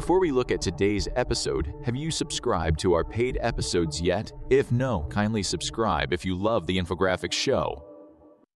Before we look at today's episode, have you subscribed to our paid episodes yet? If no, kindly subscribe if you love the infographics show.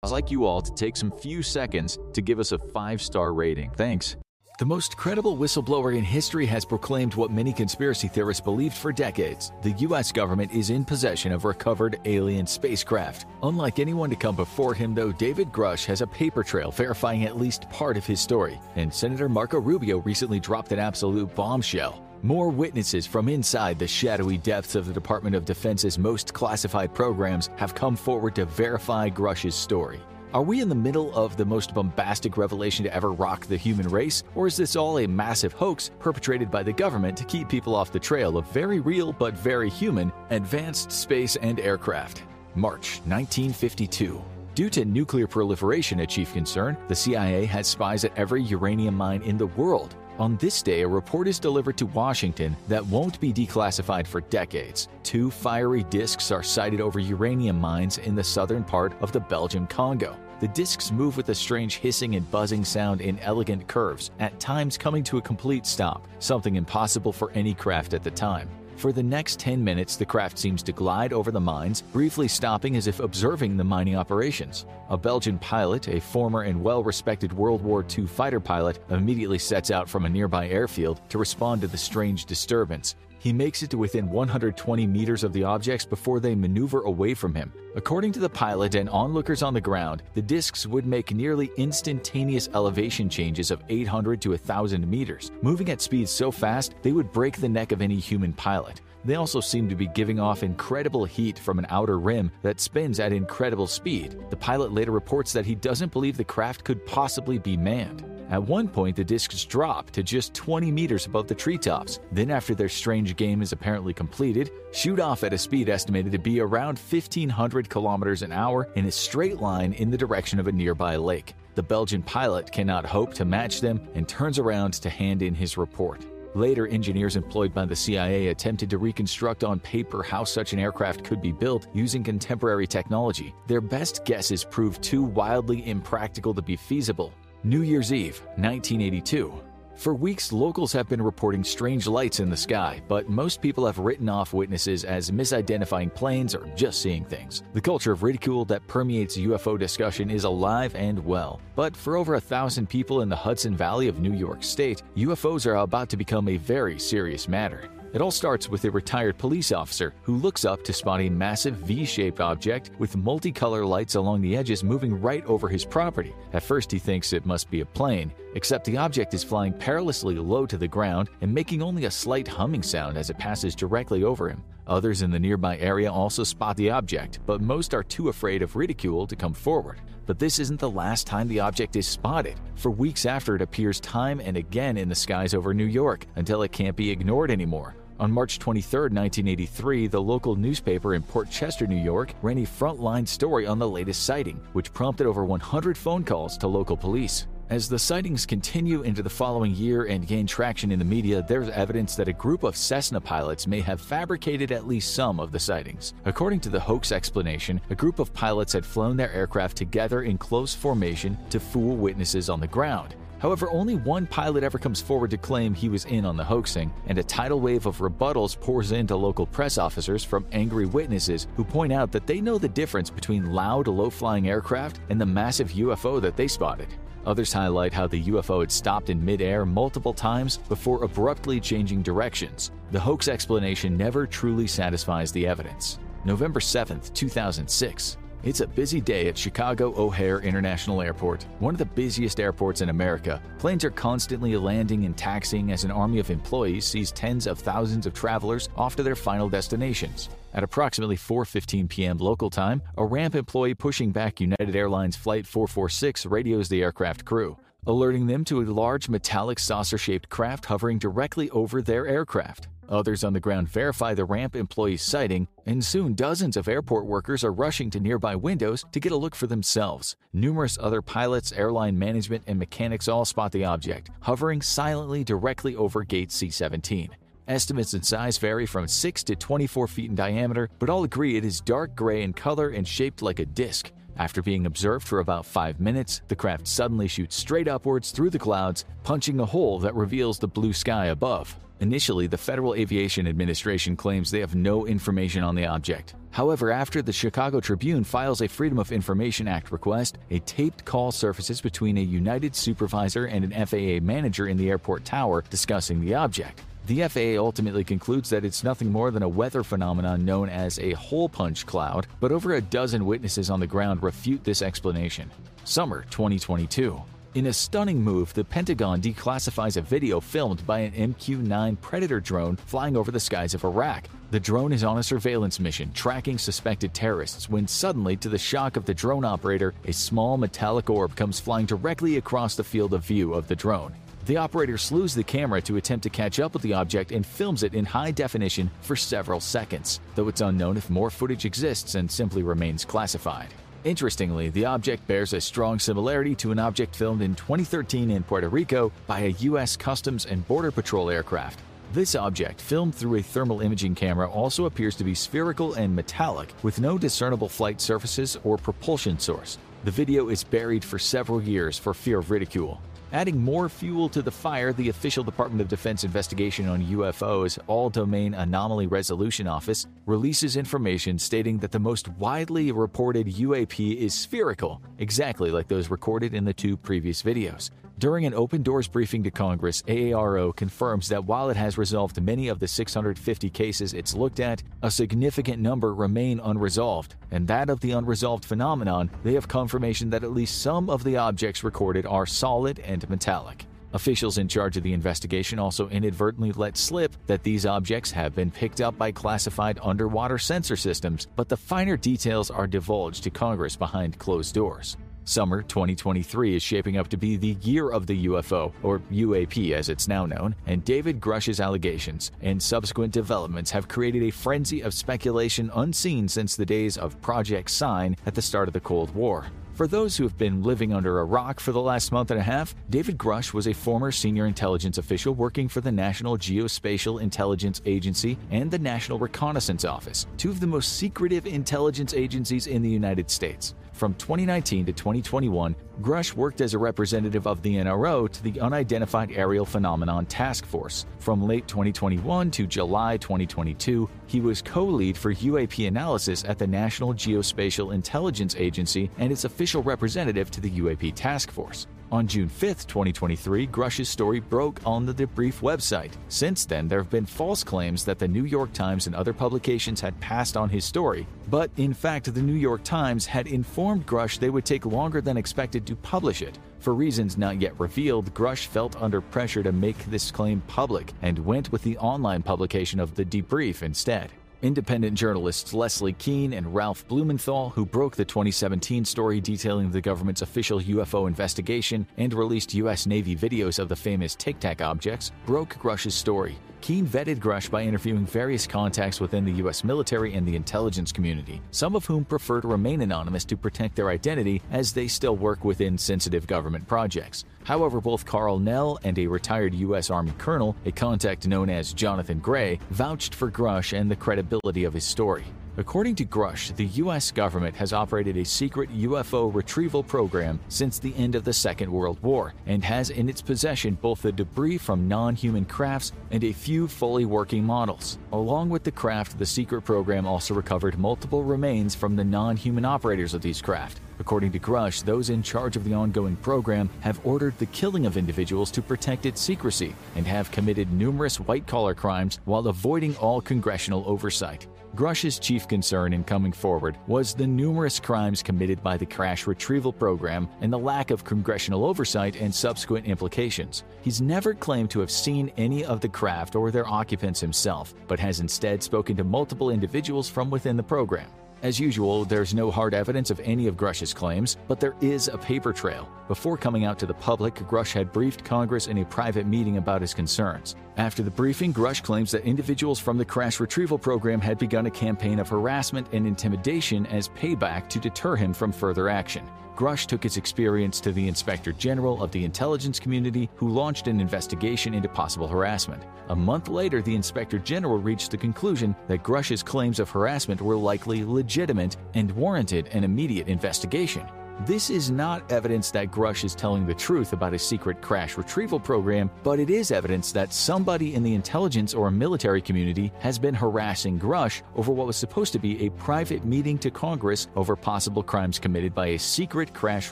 I'd like you all to take some few seconds to give us a five star rating. Thanks. The most credible whistleblower in history has proclaimed what many conspiracy theorists believed for decades. The US government is in possession of recovered alien spacecraft. Unlike anyone to come before him, though, David Grusch has a paper trail verifying at least part of his story, and Senator Marco Rubio recently dropped an absolute bombshell. More witnesses from inside the shadowy depths of the Department of Defense's most classified programs have come forward to verify Grusch's story. Are we in the middle of the most bombastic revelation to ever rock the human race, or is this all a massive hoax perpetrated by the government to keep people off the trail of very real but very human advanced space and aircraft? March 1952. Due to nuclear proliferation a chief concern, the CIA has spies at every uranium mine in the world. On this day, a report is delivered to Washington that won't be declassified for decades. Two fiery disks are sighted over uranium mines in the southern part of the Belgian Congo. The discs move with a strange hissing and buzzing sound in elegant curves, at times coming to a complete stop, something impossible for any craft at the time. For the next 10 minutes, the craft seems to glide over the mines, briefly stopping as if observing the mining operations. A Belgian pilot, a former and well respected World War II fighter pilot, immediately sets out from a nearby airfield to respond to the strange disturbance. He makes it to within 120 meters of the objects before they maneuver away from him. According to the pilot and onlookers on the ground, the discs would make nearly instantaneous elevation changes of 800 to 1,000 meters, moving at speeds so fast they would break the neck of any human pilot. They also seem to be giving off incredible heat from an outer rim that spins at incredible speed. The pilot later reports that he doesn't believe the craft could possibly be manned. At one point, the discs drop to just 20 meters above the treetops. Then, after their strange game is apparently completed, shoot off at a speed estimated to be around 1500 kilometers an hour in a straight line in the direction of a nearby lake. The Belgian pilot cannot hope to match them and turns around to hand in his report. Later, engineers employed by the CIA attempted to reconstruct on paper how such an aircraft could be built using contemporary technology. Their best guesses proved too wildly impractical to be feasible. New Year's Eve, 1982. For weeks, locals have been reporting strange lights in the sky, but most people have written off witnesses as misidentifying planes or just seeing things. The culture of ridicule that permeates UFO discussion is alive and well. But for over a thousand people in the Hudson Valley of New York State, UFOs are about to become a very serious matter. It all starts with a retired police officer who looks up to spot a massive V shaped object with multicolor lights along the edges moving right over his property. At first, he thinks it must be a plane, except the object is flying perilously low to the ground and making only a slight humming sound as it passes directly over him. Others in the nearby area also spot the object, but most are too afraid of ridicule to come forward. But this isn't the last time the object is spotted. For weeks after, it appears time and again in the skies over New York until it can't be ignored anymore. On March 23, 1983, the local newspaper in Port Chester, New York, ran a frontline story on the latest sighting, which prompted over 100 phone calls to local police. As the sightings continue into the following year and gain traction in the media, there's evidence that a group of Cessna pilots may have fabricated at least some of the sightings. According to the hoax explanation, a group of pilots had flown their aircraft together in close formation to fool witnesses on the ground. However, only one pilot ever comes forward to claim he was in on the hoaxing, and a tidal wave of rebuttals pours into local press officers from angry witnesses who point out that they know the difference between loud, low flying aircraft and the massive UFO that they spotted. Others highlight how the UFO had stopped in midair multiple times before abruptly changing directions. The hoax explanation never truly satisfies the evidence. November 7, 2006. It's a busy day at Chicago O'Hare International Airport, one of the busiest airports in America. Planes are constantly landing and taxiing as an army of employees sees tens of thousands of travelers off to their final destinations. At approximately 4:15 p.m. local time, a ramp employee pushing back United Airlines flight 446 radios the aircraft crew, alerting them to a large metallic saucer-shaped craft hovering directly over their aircraft. Others on the ground verify the ramp employee's sighting, and soon dozens of airport workers are rushing to nearby windows to get a look for themselves. Numerous other pilots, airline management, and mechanics all spot the object, hovering silently directly over gate C 17. Estimates in size vary from 6 to 24 feet in diameter, but all agree it is dark gray in color and shaped like a disc. After being observed for about five minutes, the craft suddenly shoots straight upwards through the clouds, punching a hole that reveals the blue sky above. Initially, the Federal Aviation Administration claims they have no information on the object. However, after the Chicago Tribune files a Freedom of Information Act request, a taped call surfaces between a United supervisor and an FAA manager in the airport tower discussing the object. The FAA ultimately concludes that it's nothing more than a weather phenomenon known as a hole punch cloud, but over a dozen witnesses on the ground refute this explanation. Summer 2022. In a stunning move, the Pentagon declassifies a video filmed by an MQ 9 Predator drone flying over the skies of Iraq. The drone is on a surveillance mission tracking suspected terrorists when suddenly, to the shock of the drone operator, a small metallic orb comes flying directly across the field of view of the drone. The operator slews the camera to attempt to catch up with the object and films it in high definition for several seconds, though it's unknown if more footage exists and simply remains classified. Interestingly, the object bears a strong similarity to an object filmed in 2013 in Puerto Rico by a U.S. Customs and Border Patrol aircraft. This object, filmed through a thermal imaging camera, also appears to be spherical and metallic, with no discernible flight surfaces or propulsion source. The video is buried for several years for fear of ridicule. Adding more fuel to the fire, the official Department of Defense investigation on UFOs, All Domain Anomaly Resolution Office, releases information stating that the most widely reported UAP is spherical, exactly like those recorded in the two previous videos. During an open doors briefing to Congress, AARO confirms that while it has resolved many of the 650 cases it's looked at, a significant number remain unresolved, and that of the unresolved phenomenon, they have confirmation that at least some of the objects recorded are solid and metallic. Officials in charge of the investigation also inadvertently let slip that these objects have been picked up by classified underwater sensor systems, but the finer details are divulged to Congress behind closed doors. Summer 2023 is shaping up to be the year of the UFO, or UAP as it's now known, and David Grusch's allegations and subsequent developments have created a frenzy of speculation unseen since the days of Project Sign at the start of the Cold War. For those who have been living under a rock for the last month and a half, David Grusch was a former senior intelligence official working for the National Geospatial Intelligence Agency and the National Reconnaissance Office, two of the most secretive intelligence agencies in the United States. From 2019 to 2021, Grusch worked as a representative of the NRO to the Unidentified Aerial Phenomenon Task Force. From late 2021 to July 2022, he was co lead for UAP analysis at the National Geospatial Intelligence Agency and its official representative to the UAP Task Force. On June 5, 2023, Grusch's story broke on the Debrief website. Since then, there have been false claims that the New York Times and other publications had passed on his story, but in fact, the New York Times had informed Grusch they would take longer than expected to publish it. For reasons not yet revealed, Grusch felt under pressure to make this claim public and went with the online publication of the Debrief instead. Independent journalists Leslie Kean and Ralph Blumenthal, who broke the 2017 story detailing the government's official UFO investigation and released U.S. Navy videos of the famous Tic Tac objects, broke Grusch's story. Kean vetted Grusch by interviewing various contacts within the U.S. military and the intelligence community, some of whom prefer to remain anonymous to protect their identity as they still work within sensitive government projects. However, both Karl Nell and a retired U.S. Army colonel, a contact known as Jonathan Gray, vouched for Grusch and the credibility of his story. According to Grusch, the U.S. government has operated a secret UFO retrieval program since the end of the Second World War and has in its possession both the debris from non human crafts and a few fully working models. Along with the craft, the secret program also recovered multiple remains from the non human operators of these craft. According to Grusch, those in charge of the ongoing program have ordered the killing of individuals to protect its secrecy and have committed numerous white collar crimes while avoiding all congressional oversight. Grusch's chief concern in coming forward was the numerous crimes committed by the crash retrieval program and the lack of congressional oversight and subsequent implications. He's never claimed to have seen any of the craft or their occupants himself, but has instead spoken to multiple individuals from within the program. As usual, there's no hard evidence of any of Grusch's claims, but there is a paper trail. Before coming out to the public, Grusch had briefed Congress in a private meeting about his concerns. After the briefing, Grusch claims that individuals from the crash retrieval program had begun a campaign of harassment and intimidation as payback to deter him from further action. Grusch took his experience to the Inspector General of the intelligence community, who launched an investigation into possible harassment. A month later, the Inspector General reached the conclusion that Grusch's claims of harassment were likely legitimate and warranted an immediate investigation. This is not evidence that Grusch is telling the truth about his secret crash retrieval program, but it is evidence that somebody in the intelligence or military community has been harassing Grusch over what was supposed to be a private meeting to Congress over possible crimes committed by a secret crash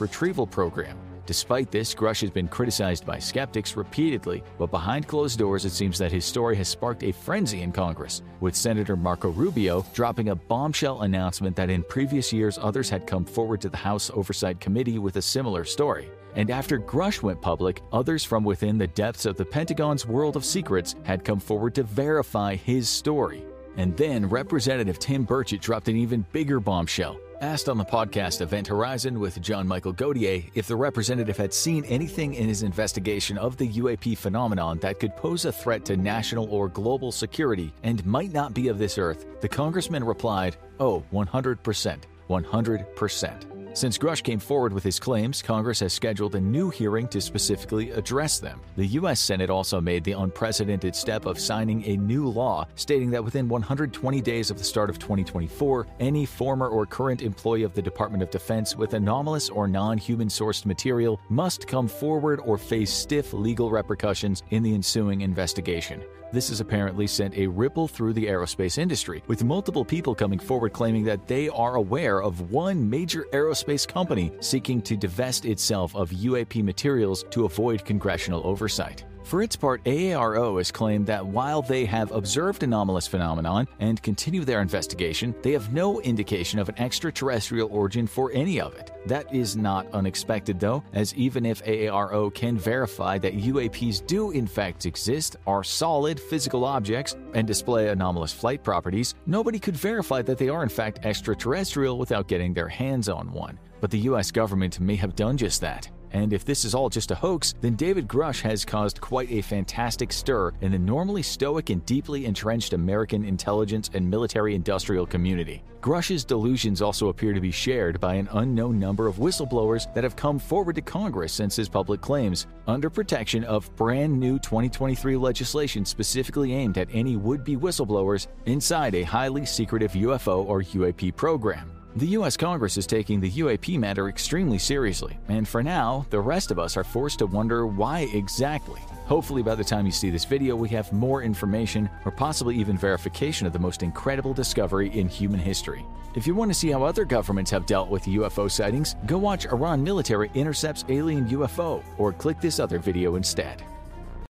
retrieval program. Despite this, Grusch has been criticized by skeptics repeatedly, but behind closed doors, it seems that his story has sparked a frenzy in Congress, with Senator Marco Rubio dropping a bombshell announcement that in previous years others had come forward to the House Oversight Committee with a similar story. And after Grusch went public, others from within the depths of the Pentagon's world of secrets had come forward to verify his story. And then Representative Tim Burchett dropped an even bigger bombshell asked on the podcast Event Horizon with John Michael Godier if the representative had seen anything in his investigation of the UAP phenomenon that could pose a threat to national or global security and might not be of this earth, the congressman replied, Oh, 100%. 100%. Since Grusch came forward with his claims, Congress has scheduled a new hearing to specifically address them. The U.S. Senate also made the unprecedented step of signing a new law stating that within 120 days of the start of 2024, any former or current employee of the Department of Defense with anomalous or non human sourced material must come forward or face stiff legal repercussions in the ensuing investigation. This has apparently sent a ripple through the aerospace industry, with multiple people coming forward claiming that they are aware of one major aerospace company seeking to divest itself of UAP materials to avoid congressional oversight. For its part, AARO has claimed that while they have observed anomalous phenomenon and continue their investigation, they have no indication of an extraterrestrial origin for any of it. That is not unexpected though, as even if AARO can verify that UAPs do in fact exist, are solid physical objects, and display anomalous flight properties, nobody could verify that they are in fact extraterrestrial without getting their hands on one. But the US government may have done just that. And if this is all just a hoax, then David Grusch has caused quite a fantastic stir in the normally stoic and deeply entrenched American intelligence and military industrial community. Grusch's delusions also appear to be shared by an unknown number of whistleblowers that have come forward to Congress since his public claims, under protection of brand new 2023 legislation specifically aimed at any would be whistleblowers inside a highly secretive UFO or UAP program. The US Congress is taking the UAP matter extremely seriously, and for now, the rest of us are forced to wonder why exactly. Hopefully, by the time you see this video, we have more information or possibly even verification of the most incredible discovery in human history. If you want to see how other governments have dealt with UFO sightings, go watch Iran military intercepts alien UFO or click this other video instead.